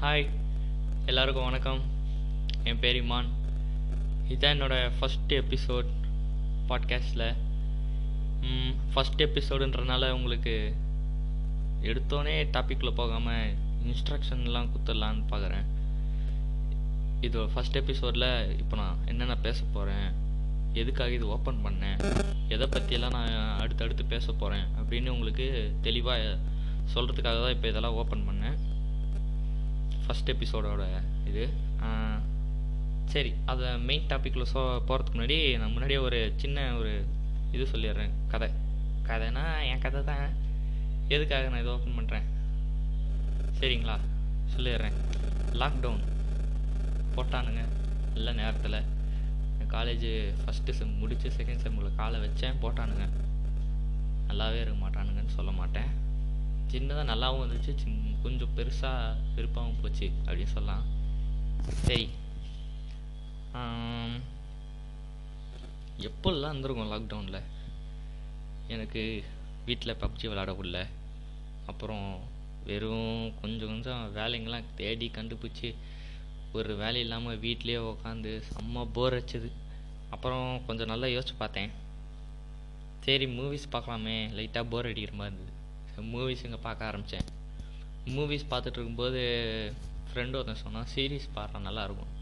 Hi எல்லாருக்கும் வணக்கம். என் பேர் இமான். இதுதான் என்னோடய ஃபஸ்ட் எபிசோட் பாட்காஸ்டில் ஃபஸ்ட் எபிசோடுன்றனால உங்களுக்கு எடுத்தோடனே டாப்பிக்கில் போகாமல் இன்ஸ்ட்ரக்ஷன்லாம் கொடுத்துடலான்னு பார்க்குறேன் இது ஃபஸ்ட் எபிசோடில் இப்போ நான் என்னென்ன பேச போகிறேன் எதுக்காக இது ஓப்பன் பண்ணேன் எதை பற்றியெல்லாம் நான் அடுத்தடுத்து பேச போகிறேன் அப்படின்னு உங்களுக்கு தெளிவாக சொல்கிறதுக்காக தான் இப்போ இதெல்லாம் ஓப்பன் பண்ணேன். ஃபஸ்ட் எபிசோடோட இது. சரி அதை மெயின் டாப்பிக்கில் சோ போகிறதுக்கு முன்னாடி நான் முன்னாடியே ஒரு சின்ன ஒரு இது சொல்லிடுறேன் கதை. கதைனா என் கதை தான். எதுக்காக நான் இதை ஓப்பன் பண்ணுறேன் சரிங்களா? சொல்லிடுறேன். லாக்டவுன் போட்டானுங்க நல்ல நேரத்தில். காலேஜ் ஃபஸ்ட்டு செம் முடித்து செகண்ட் செம்மில் காலை வச்சேன் போட்டானுங்க. நல்லாவே இருக்க மாட்டானுங்கன்னு சொல்ல மாட்டேன். சின்னதாக நல்லாவும் இருந்துச்சு சின் கொஞ்சம் பெருசாக வெறுப்பாகவும் போச்சு அப்படின்னு சொல்லலாம். சரி. எப்போல்லாம் இருந்திருக்கும் லாக்டவுனில் எனக்கு வீட்டில் பப்ஜி விளாடக்குள்ள அப்புறம் வெறும் கொஞ்சம் கொஞ்சம் வேலைங்கெல்லாம் தேடி கண்டுபிடிச்சி ஒரு வேலை இல்லாமல் வீட்டிலேயே உக்காந்து செம்ம போர் அடிச்சது. அப்புறம் கொஞ்சம் நல்லா யோசிச்சு பார்த்தேன். சரி மூவிஸ் பார்க்கலாமே. லைட்டாக போர் அடிக்கிற மாதிரி இருந்தது. மூவிஸ் இங்கே பார்க்க ஆரம்பித்தேன் மூவிஸ் பார்த்துட்டு இருக்கும்போது ஃப்ரெண்டு ஒருத்தன் சொன்னான் சீரீஸ் பாடுறான் நல்லாயிருக்கும்.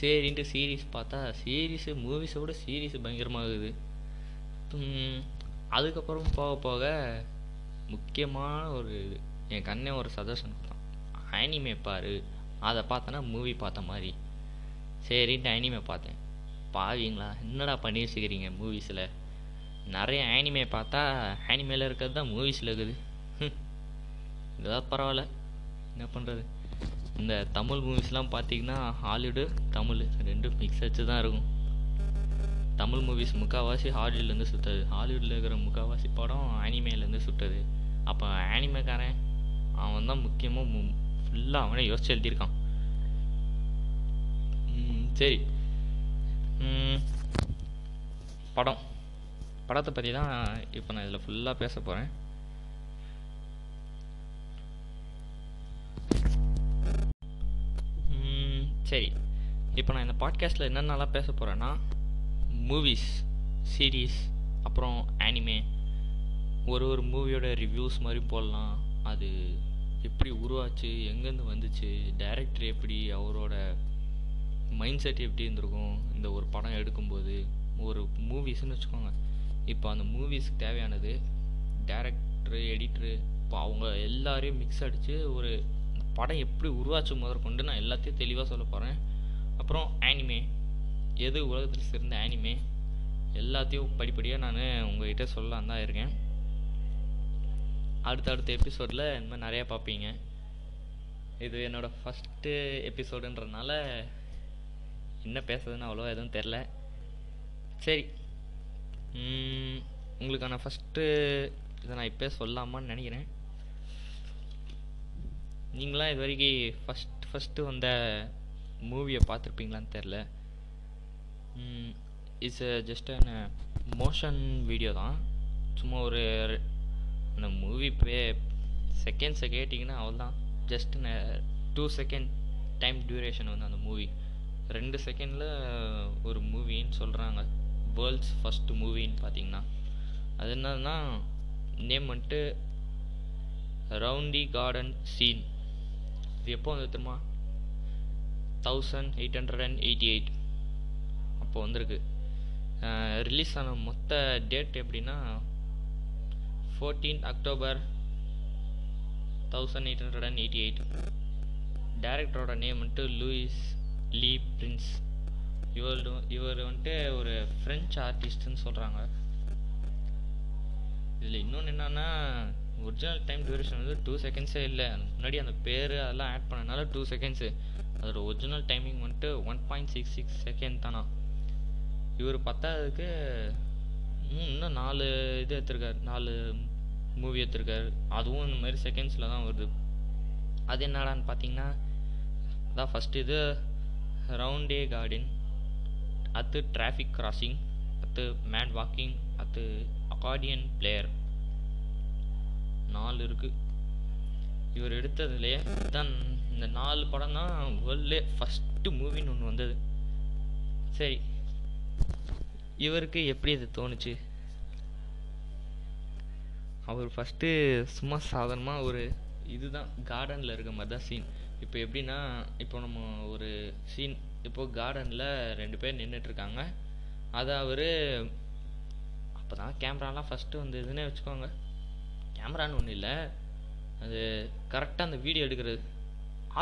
சரின்ட்டு சீரீஸ் பார்த்தா சீரீஸு மூவிஸை விட சீரீஸ் பயங்கரமாக இருக்குது. அதுக்கப்புறம் போக போக முக்கியமான ஒரு இது என் கண்ணே ஒரு சஜஷன் கொடுத்தான். ஆனிமே பாரு. அதை பார்த்தனா மூவி பார்த்த மாதிரி. சரின்ட்டு அனிமே பார்த்தேன். பாவீங்களா? என்னடா பண்ணி வச்சுக்கிறீங்க மூவிஸில் நிறைய ஆனிமே பார்த்தா ஆனிமேல இருக்கிறது தான் மூவிஸில் இருக்குது. ஹம். இதுதான் பரவாயில்ல. என்ன பண்ணுறது இந்த தமிழ் மூவிஸ்லாம் பார்த்தீங்கன்னா ஹாலிவுடு தமிழ் ரெண்டும் மிக்ஸ் வச்சு தான் இருக்கும். தமிழ் மூவிஸ் முக்கால்வாசி ஹாலிவுட்லேருந்து சுட்டது. ஹாலிவுட்டில் இருக்கிற முக்கால்வாசி படம் ஆனிமேலேருந்து சுட்டது. அப்போ ஆனிமேக்காரன் அவன் தான் முக்கியமாக ஃபுல்லாக அவனே யோசிச்சு எழுதியிருக்கான். சரி. படம். படத்தை பற்றி தான் இப்போ நான் இதில் ஃபுல்லாக பேச போகிறேன் சரி இப்போ நான் இந்த பாட்காஸ்ட்டில் என்னென்னலாம் பேச போகிறேன்னா மூவிஸ் சீரீஸ் அப்புறம் ஆனிமே ஒரு ஒரு மூவியோட ரிவ்யூஸ் மாதிரி போடலாம். அது எப்படி உருவாச்சு எங்கேருந்து வந்துச்சு டைரக்டர் எப்படி அவரோட மைண்ட் செட் எப்படி இருந்திருக்கும் இந்த ஒரு படம் எடுக்கும்போது ஒரு மூவிஸ்னு வச்சுக்கோங்க. இப்போ அந்த மூவிஸ்க்கு தேவையானது டேரக்டரு எடிட்ரு இப்போ அவங்க எல்லாரையும் மிக்ஸ் அடித்து ஒரு படம் எப்படி உருவாச்சு முதற்கொண்டு நான் எல்லாத்தையும் தெளிவாக சொல்ல போகிறேன் அப்புறம் ஆனிமே எது உலகத்தில் சிறந்த ஆனிமே எல்லாத்தையும் படிப்படியாக நான் உங்கள்கிட்ட சொல்லலாம் தான் இருக்கேன். அடுத்தடுத்த எபிசோடில் இந்த மாதிரி நிறையா பார்ப்பீங்க. இது என்னோடய ஃபஸ்ட்டு எபிசோடுன்றதுனால என்ன பேசுறதுன்னு அவ்வளோ எதுவும் தெரில சரி. உங்களுக்கான ஃபஸ்ட்டு இதை நான் இப்போ சொல்லாமான்னு நினைக்கிறேன். நீங்களாம் இது வரைக்கும் ஃபஸ்ட் ஃபஸ்ட்டு வந்த மூவியை பார்த்துருப்பீங்களான்னு தெரில it's just an motion video uh, தான். சும்மா ஒரு அந்த மூவி பே செகண்ட்ஸை கேட்டிங்கன்னா அவ்வளோதான் just two second time duration வந்து அந்த மூவி ரெண்டு செகண்டில் ஒரு மூவின்னு சொல்கிறாங்க வேர்ல்ட்ஸ் ஃபஸ்ட்டு மூவின்னு பார்த்தீங்கன்னா. அது என்னதுன்னா நேம் வந்துட்டு ரவுண்டி கார்டன் சீன் இது எப்போ வந்து தெரியுமா? Thousand eight hundred and eighty eight அப்போ வந்திருக்கு. ரிலீஸ் ஆன மொத்த டேட் எப்படின்னா fourteen October thousand eight hundred and eighty eight டேரக்டரோட name வந்துட்டு லூயிஸ் லீ பிரின்ஸ் இவர் இவர் வந்துட்டு ஒரு ஃப்ரெஞ்ச் ஆர்டிஸ்ட்டுன்னு சொல்கிறாங்க இதில் இன்னொன்று என்னன்னா ஒரிஜினல் டைம் டியூரேஷன் வந்து டூ செகண்ட்ஸே இல்லை. முன்னாடி அந்த பேர் அதெல்லாம் ஆட் பண்ணனால டூ செகண்ட்ஸு அதோட ஒரிஜினல் டைமிங் வந்துட்டு one point six six second தானா. இவர் பத்தாததுக்கு இன்னும் நாலு இது எடுத்திருக்காரு. நாலு மூவி எடுத்திருக்காரு. அதுவும் இந்த மாதிரி செகண்ட்ஸில் தான் வருது. அது என்னடான்னு பார்த்தீங்கன்னா அதான் ஃபஸ்ட்டு இது ரவுண்டே கார்டன் அத்து டிராஃபிக் கிராசிங் அத்து மேட் வாக்கிங் அத்து அக்கார்டியன் பிளேயர் நாலு இருக்குது இவர் எடுத்ததுலேயே தான் இந்த நாலு படம் தான் வேர்ல்ட்லே ஃபஸ்ட்டு மூவின்னு ஒன்று வந்தது. சரி இவருக்கு எப்படி இது தோணுச்சு? அவர் ஃபஸ்ட்டு சும்மா சாதாரணமாக ஒரு இதுதான் கார்டனில் இருக்க மாதிரி தான் சீன் இப்போ எப்படின்னா இப்போ நம்ம ஒரு சீன் இப்போ கார்டனில் ரெண்டு பேர் நின்றுட்டுருக்காங்க அதை அவர் அப்போ தான் கேமராலாம் ஃபஸ்ட்டு வந்ததுன்னே வச்சுக்கோங்க. கேமரான்னு ஒன்றும் இல்லை. அது கரெக்டாக அந்த வீடியோ எடுக்கிறது.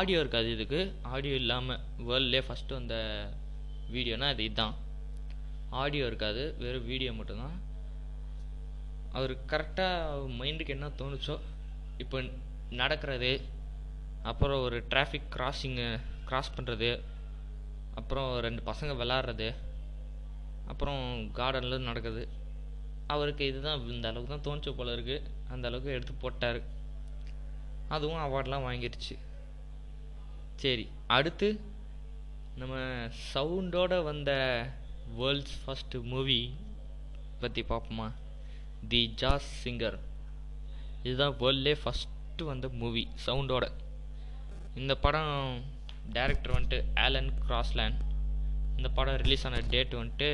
ஆடியோ இருக்காது இதுக்கு. ஆடியோ இல்லாமல் வேர்ல்ட்லே ஃபஸ்ட்டு வந்த வீடியோனா அது இதுதான் ஆடியோ இருக்காது. வெறும் வீடியோ மட்டும்தான். அவர் கரெக்டாக மைண்டுக்கு என்ன தோணுச்சோ இப்போ நடக்கிறது அப்புறம் ஒரு டிராஃபிக் கிராஸிங்கு கிராஸ் பண்ணுறது அப்புறம் ரெண்டு பசங்க விளாட்றது அப்புறம் கார்டனில் நடக்குது. அவருக்கு இதுதான் இந்த அளவுக்கு தான் தோணுச்சு போல இருக்குது அந்த அளவுக்கு எடுத்து போட்டார். அதுவும் அவார்ட்லாம் வாங்கிடுச்சு சரி அடுத்து நம்ம சவுண்டோட வந்த வேர்ல்ட்ஸ் ஃபஸ்ட்டு மூவி பற்றி பார்ப்போமா தி ஜாஸ் சிங்கர் இதுதான் வேர்ல்ட்லே ஃபஸ்ட்டு வந்த மூவி சவுண்டோட இந்த படம் டேரக்டர் வந்துட்டு ஆலன் கிராஸ்லேண்ட் இந்த படம் ரிலீஸ் ஆன டேட் வந்துட்டு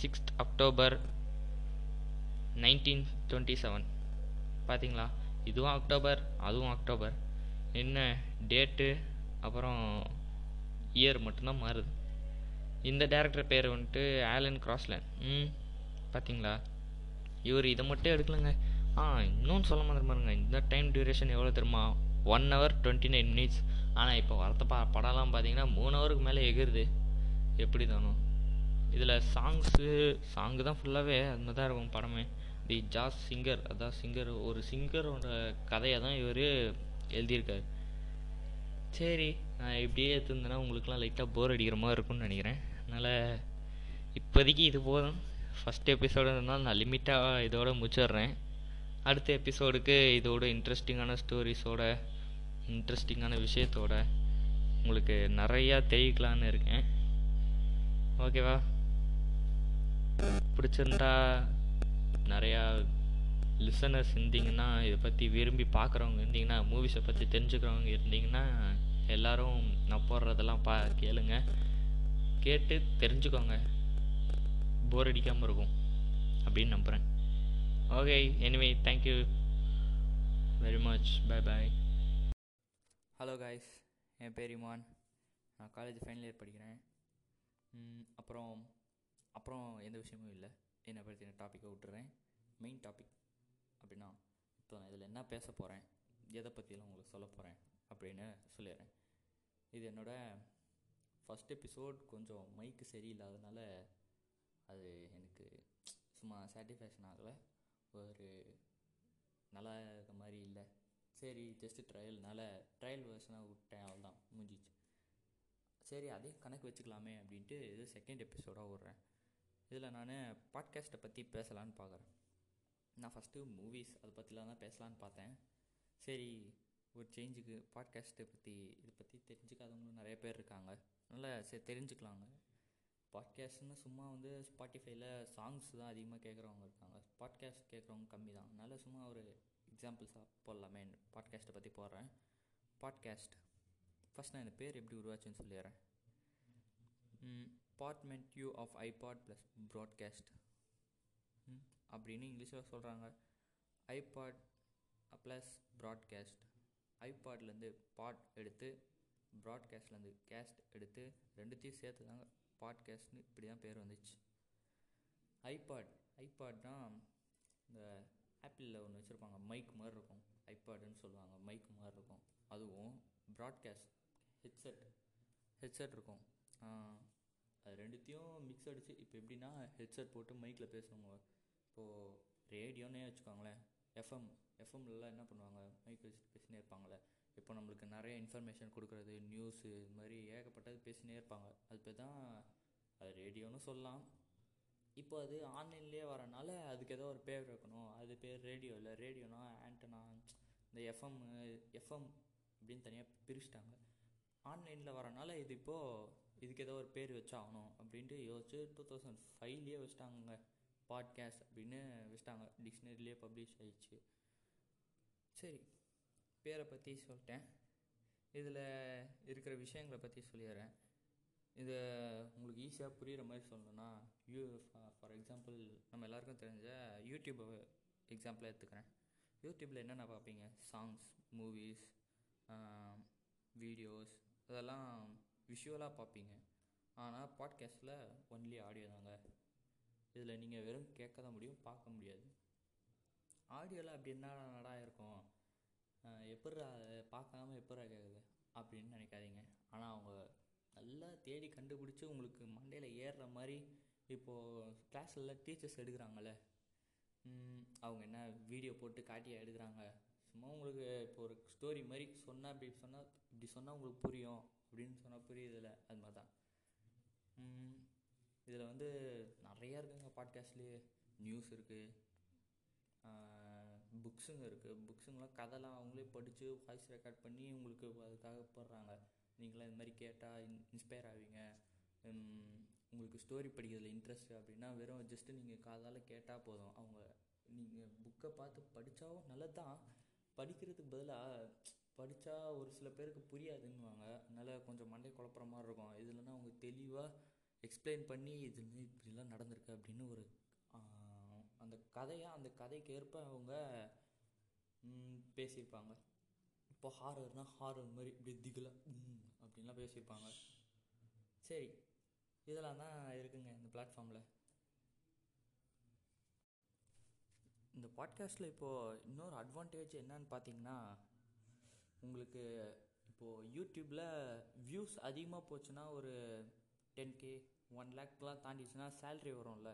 sixth October nineteen twenty seven பார்த்தீங்களா இதுவும் அக்டோபர் அதுவும் அக்டோபர். என்ன டேட்டு அப்புறம் இயர் மட்டும்தான் மாறுது. இந்த டேரக்டர் பேர் வந்துட்டு ஆலன் கிராஸ்லேன் ம் பார்த்தீங்களா இவர் இதை மட்டும் எடுக்கலங்க. ஆ இன்னொன்று சொல்ல மாதிரி பாருங்க. இந்த டைம் டியூரேஷன் எவ்வளோ தெரியுமா? One hour twenty nine minutes ஆனால் இப்போ வரத்த பா படம்லாம் பார்த்தீங்கன்னா மூணு ஹவருக்கு மேலே எகிருது. எப்படி தானும் இதில் சாங்ஸு சாங்கு தான் ஃபுல்லாகவே அந்த தான் இருக்கும் படமே. தி ஜாஸ் சிங்கர் அதான் சிங்கர் ஒரு சிங்கரோட கதையை தான் இவர் எழுதியிருக்காரு. சரி நான் இப்படியே எடுத்துருந்தேன்னா உங்களுக்குலாம் லைட்டாக போர் அடிக்கிற மாதிரி இருக்கும்னு நினைக்கிறேன். அதனால் இப்போதைக்கு இது போதும். ஃபஸ்ட் எபிசோடு இருந்தால் நான் லிமிட்டாக இதோட முடிச்சிடுறேன். அடுத்த எபிசோடுக்கு இதோட இன்ட்ரெஸ்டிங்கான ஸ்டோரிஸோட இன்ட்ரெஸ்டிங்கான விஷயத்தோட உங்களுக்கு நிறையா தெரிவிக்கலான்னு இருக்கேன். ஓகேவா பிடிச்சிருந்தா நிறையா லிசனர்ஸ் இருந்தீங்கன்னா இதை பற்றி விரும்பி பார்க்குறவங்க இருந்தீங்கன்னா மூவிஸை பற்றி தெரிஞ்சுக்கிறவங்க இருந்தீங்கன்னா எல்லோரும் நான் போடுறதெல்லாம் பா கேளுங்க. கேட்டு தெரிஞ்சுக்கோங்க. போர் அடிக்காமல் இருக்கும் அப்படின்னு நம்புகிறேன் okay anyway thank you very much bye bye hello guys என் பேர் இமான். நான் காலேஜ் ஃபைனல் இயர் படிக்கிறேன். அப்புறம் அப்புறம் எந்த விஷயமும் இல்லை. என்னை பற்றி டாப்பிக்கை விட்டுறேன். மெயின் டாபிக் அப்படின்னா இப்போ நான் இதில் என்ன பேச போகிறேன் எதை பற்றிலாம் உங்களுக்கு சொல்ல போகிறேன் அப்படின்னு சொல்லிடுறேன். இது என்னோடய ஃபஸ்ட் எபிசோட் கொஞ்சம் மைக்கு சரியில்லாதனால அது எனக்கு சும்மா சாட்டிஸ்ஃபேக்ஷன் ஆகலை. ஒரு நல்லா இருக்க மாதிரி இல்லை. சரி ஜஸ்ட்டு ட்ரையல்னால ட்ரையல் வேர்ஷனாக விட்டேன் அவ்வளோதான் முடிஞ்சிச்சு. சரி அதே கணக்கு வச்சுக்கலாமே அப்படின்ட்டு இது செகண்ட் எபிசோடாக விட்றேன். இதில் நான் பாட்காஸ்ட்டை பற்றி பேசலான்னு பார்க்குறேன். நான் ஃபஸ்ட்டு மூவிஸ் அதை பற்றிலாம் தான் பேசலான்னு பார்த்தேன். சரி ஒரு சேஞ்சுக்கு பாட்காஸ்ட்டை பற்றி இதை பற்றி தெரிஞ்சுக்காதவங்களும் நிறைய பேர் இருக்காங்க. நல்லா சரி தெரிஞ்சுக்கலாங்க. பாட்காஸ்ட்னு சும்மா வந்து ஸ்பாட்டிஃபைல சாங்ஸ் தான் அதிகமாக கேட்குறவங்க இருக்காங்க. பாட்காஸ்ட் கேட்குறவங்க கம்மி தான். அதனால் சும்மா ஒரு எக்ஸாம்பிள்ஸாக போடலாமே. பாட்காஸ்ட்டை பற்றி போடுறேன். பாட்காஸ்ட் ஃபஸ்ட் நான் இந்த பேர் எப்படி உருவாச்சுன்னு சொல்லிடுறேன். Portmanteau of iPod plus broadcast அப்படின்னு இங்கிலீஷில் சொல்கிறாங்க ஐபாட் ப்ளஸ் ப்ராட்காஸ்ட் ஐபாட்லேருந்து பாட் எடுத்து ப்ராட்காஸ்ட்லேருந்து கேஸ்ட் எடுத்து ரெண்டுத்தையும் சேர்த்து தாங்க பாட்காஸ்ட்னு இப்படி தான் பேர் வந்துச்சு. ஐபாட் ஐபாட்னா இந்த ஆப்பிளில் ஒன்று வச்சுருப்பாங்க. மைக் மாதிரி இருக்கும். ஐபாடுன்னு சொல்லுவாங்க. மைக் மாதிரி இருக்கும். அதுவும் ப்ராட்காஸ்ட் ஹெட்செட் ஹெட்செட் இருக்கும். அது ரெண்டுத்தையும் மிக்ஸ் அடித்து இப்போ எப்படின்னா ஹெட்செட் போட்டு மைக்கில் பேசுவாங்க இப்போது ரேடியோன்னே வச்சுக்கோங்களேன். எஃப்எம் எஃப்எம்லலாம் என்ன பண்ணுவாங்க? மைக் வச்சுட்டு பேசினே இருப்பாங்களே இப்போ நம்மளுக்கு நிறைய இன்ஃபர்மேஷன் கொடுக்குறது நியூஸு இது மாதிரி ஏகப்பட்டது பேசினே இருப்பாங்க. அது பேர் தான் அது ரேடியோன்னு சொல்லலாம். இப்போ அது ஆன்லைன்லேயே வரனால அதுக்கு ஏதோ ஒரு பேர் வைக்கணும். அது பேர் ரேடியோ இல்லை ரேடியோனா ஆண்டனா இந்த எஃப்எம் எஃப்எம் அப்படின்னு தனியாக பிரிச்சுட்டாங்க. ஆன்லைனில் வரனால இது இப்போது இதுக்கு ஏதோ ஒரு பேர் வச்சாகணும் அப்படின்ட்டு யோசிச்சு டூ தௌசண்ட் ஃபைவ்லேயே வச்சுட்டாங்க பாட்காஸ்ட் அப்படின்னு வச்சுட்டாங்க. டிக்ஷனரிலேயே பப்ளிஷ் ஆயிடுச்சு. சரி பேரை பற்றி சொல்லிட்டேன். இதில் இருக்கிற விஷயங்களை பற்றி சொல்லிடுறேன். இதை உங்களுக்கு ஈஸியாக புரிகிற மாதிரி சொல்லணும்னா யூ ஃபார் எக்ஸாம்பிள் நம்ம எல்லாருக்கும் தெரிஞ்ச யூடியூப் எக்ஸாம்பிளாக எடுத்துக்கிறேன். யூடியூப்பில் என்னென்ன பார்ப்பீங்க? சாங்ஸ் மூவிஸ் வீடியோஸ் இதெல்லாம் விஷுவலாக பார்ப்பீங்க. ஆனால் பாட்காஸ்ட்டில் ஒன்லி ஆடியோ தாங்க. இதில் நீங்கள் வெறும் கேட்க தான் முடியும் பார்க்க முடியாது. ஆடியோவில் அப்படி என்ன நடா இருக்கும்? எப்பட்றா பார்க்காம எப்பட்றா கேட்குது அப்படின்னு நினைக்காதீங்க. ஆனால் அவங்க நல்லா தேடி கண்டுபிடிச்சி உங்களுக்கு மண்டையில் ஏறுற மாதிரி இப்போது கிளாஸில் டீச்சர்ஸ் எடுக்கிறாங்கல்ல. அவங்க என்ன வீடியோ போட்டு காட்டியாக எடுக்கிறாங்க? சும்மா உங்களுக்கு இப்போ ஒரு ஸ்டோரி மாதிரி சொன்னால் இப்படி சொன்னால் இப்படி சொன்னால் உங்களுக்கு புரியும். அப்படின்னு சொன்னால் புரியுதில்ல அது மாதிரி தான் இதில் வந்து நிறையா இருக்குங்க பாட்காஸ்ட்லேயே நியூஸ் இருக்குது புக்ஸுங்க இருக்குது புக்ஸுங்கெலாம் கதைலாம் அவங்களே படித்து வாய்ஸ் ரெக்கார்ட் பண்ணி உங்களுக்கு அதுக்காக போடுறாங்க. நீங்களாம் இது மாதிரி கேட்டால் இன் இன்ஸ்பயர் ஆவீங்க. உங்களுக்கு ஸ்டோரி படிக்கிறதுல இன்ட்ரெஸ்ட் அப்படின்னா வெறும் ஜஸ்ட்டு நீங்கள் காதால் கேட்டால் போதும். அவங்க நீங்கள் புக்கை பார்த்து படித்தாவும் நல்லது தான் படிக்கிறதுக்கு பதிலாக படித்தா ஒரு சில பேருக்கு புரியாதுன்னுவாங்க. அதனால் கொஞ்சம் மண்டை குழப்புற மாதிரி இருக்கும். இதுலன்னா அவங்க தெளிவாக எக்ஸ்பிளைன் பண்ணி இது இப்படிலாம் நடந்திருக்கு அப்படின்னு ஒரு அந்த கதையாக அந்த கதைக்கு ஏற்ப அவங்க பேசியிருப்பாங்க. இப்போ ஹாரர்னால் ஹாரர் மாதிரி இப்படி திகிலாக அப்படின்லாம் பேசியிருப்பாங்க. சரி இதெல்லாம் தான் இருக்குங்க இந்த பிளாட்ஃபார்மில் இந்த பாட்காஸ்ட்டில் இப்போது இன்னொரு அட்வான்டேஜ் என்னன்னு பார்த்தீங்கன்னா உங்களுக்கு இப்போது யூடியூப்பில் வியூஸ் அதிகமாக போச்சுன்னா ஒரு டென் கே ஒன் லேக்லாம் தாண்டிச்சுன்னா சேல்ரி வரும்ல.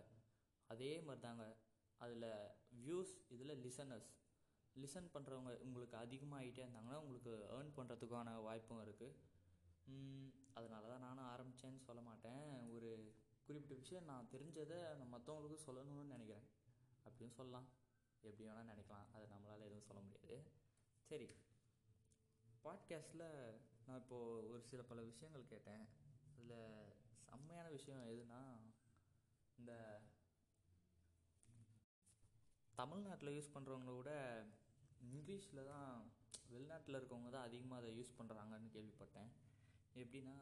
அதே மாதிரி தாங்க அதில் வியூஸ் இதில் லிசனர்ஸ் லிசன் பண்ணுறவங்க உங்களுக்கு அதிகமாக ஆகிட்டே இருந்தாங்கன்னா உங்களுக்கு ஏர்ன் பண்ணுறதுக்கான வாய்ப்பும் இருக்குது அதனால தான் நானும் ஆரம்பித்தேன்னு சொல்ல மாட்டேன். ஒரு குறிப்பிட்ட விஷயம் நான் தெரிஞ்சதை நான் மற்றவங்களுக்கும் சொல்லணும்னு நினைக்கிறேன். அப்படின்னு சொல்லலாம். எப்படி வேணால் நினைக்கலாம். அதை நம்மளால் எதுவும் சொல்ல முடியாது. சரி. பாட்காஸ்ட்டில் நான் இப்போது ஒரு சில பல விஷயங்கள் கேட்டேன். அதில் செம்மையான விஷயம் எதுனா இந்த தமிழ்நாட்டில் யூஸ் பண்ணுறவங்கள விட இங்கிலீஷில் தான் வெளிநாட்டில் இருக்கவங்க தான் அதிகமாக அதை யூஸ் பண்ணுறாங்கன்னு கேள்விப்பட்டேன். எப்படின்னா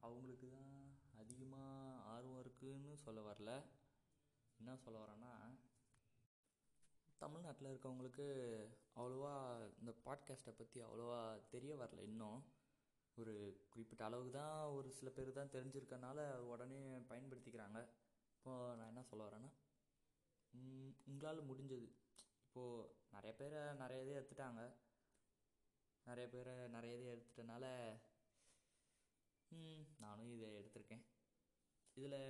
அவங்களுக்கு தான் அதிகமாக ஆர்வம் இருக்குதுன்னு சொல்ல வரல. என்ன சொல்ல வரேன்னா தமிழ்நாட்டில் இருக்கவங்களுக்கு அவ்வளோவா இந்த பாட்காஸ்ட்டை பற்றி அவ்வளோவா தெரிய வரல இன்னும். ஒரு குறிப்பிட்ட அளவுக்கு தான் ஒரு சில பேர் தான் தெரிஞ்சிருக்கனால உடனே பயன்படுத்திக்கிறாங்க. இப்போது நான் என்ன சொல்ல வரேன்னா உங்களால் முடிஞ்சது. இப்போது நிறைய பேரை நிறைய இதை எடுத்துட்டாங்க. நிறைய பேரை நிறைய இதை எடுத்துட்டனால நானும் இதை எடுத்திருக்கேன். இதில்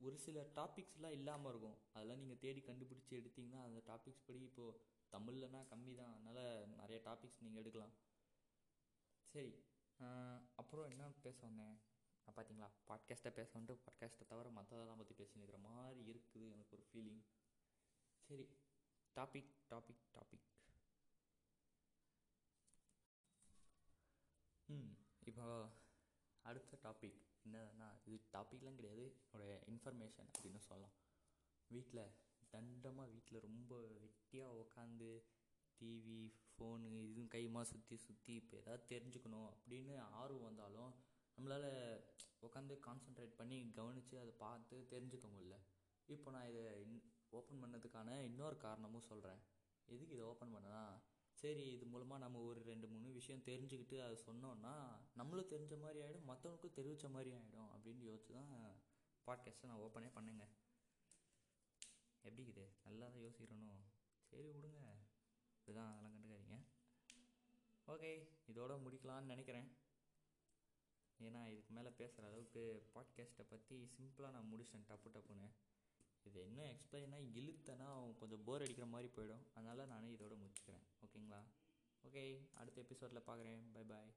ஒரு சில டாபிக்ஸ்லாம் இல்லாமல் இருக்கும். அதெல்லாம் நீங்கள் தேடி கண்டுபிடிச்சி எடுத்திங்கன்னா அந்த டாபிக்ஸ் படி இப்போது தமிழ்லனா கம்மி தான். அதனால் நிறைய டாபிக்ஸ் நீங்கள் எடுக்கலாம். சரி அப்புறம் என்ன பேச வந்தேன்? பார்த்தீங்களா பாட்காஸ்ட்டை பேச வந்துட்டு பாட்காஸ்ட்டை தவிர மற்றதெல்லாம் பற்றி பேசினுக்கிற மாதிரி இருக்குது எனக்கு ஒரு ஃபீலிங் சரி டாபிக் டாபிக் டாபிக் ம் இப்போ அடுத்த டாபிக் என்னன்னா இது டாபிக்லாம் கிடையாது. என்னோடய இன்ஃபர்மேஷன் அப்படின்னு சொல்லலாம். வீட்டில் தண்டமாக வீட்டில் ரொம்ப வெட்டியாக உக்காந்து டிவி ஃபோனு இதுவும் கைமா சுற்றி சுற்றி இப்போ எதாவது தெரிஞ்சுக்கணும் அப்படின்னு ஆர்வம் வந்தாலும் நம்மளால் உட்காந்து கான்சென்ட்ரேட் பண்ணி கவனித்து அதை பார்த்து தெரிஞ்சுக்க முடியல இப்போ நான் இதை இன் ஓப்பன் பண்ணதுக்கான இன்னொரு காரணமும் சொல்கிறேன் எதுக்கு இதை ஓப்பன் பண்ணனா சரி இது மூலமாக நம்ம ஒரு ரெண்டு மூணு விஷயம் தெரிஞ்சுக்கிட்டு அதை சொன்னோன்னா நம்மளும் தெரிஞ்ச மாதிரி ஆகிடும் மற்றவங்களுக்கும் தெரிவித்த மாதிரி ஆகிடும் அப்படின்னு யோசிச்சு தான் பாட்காஸ்ட்டை நான் ஓப்பனே பண்ணுங்க. எப்படி இது நல்லா தான் யோசிக்கிறணும் சரி விடுங்க. இதுதான் அதெல்லாம் கண்டுக்காதீங்க. ஓகே இதோட முடிக்கலான்னு நினைக்கிறேன். ஏன்னா இதுக்கு மேலே பேசுகிற அளவுக்கு பாட்காஸ்ட்டை பற்றி சிம்பிளாக நான் முடிச்சிட்டேன் டப்பு டப்புன்னு. இது இன்னும் எக்ஸ்பிளைனாக இழுத்தனா கொஞ்சம் போர் அடிக்கிற மாதிரி போயிடும். அதனால் நானே இதோட முடிச்சுக்கிறேன். ஓகேங்களா ஓகே அடுத்த எபிசோடில் பார்க்குறேன் பை பாய்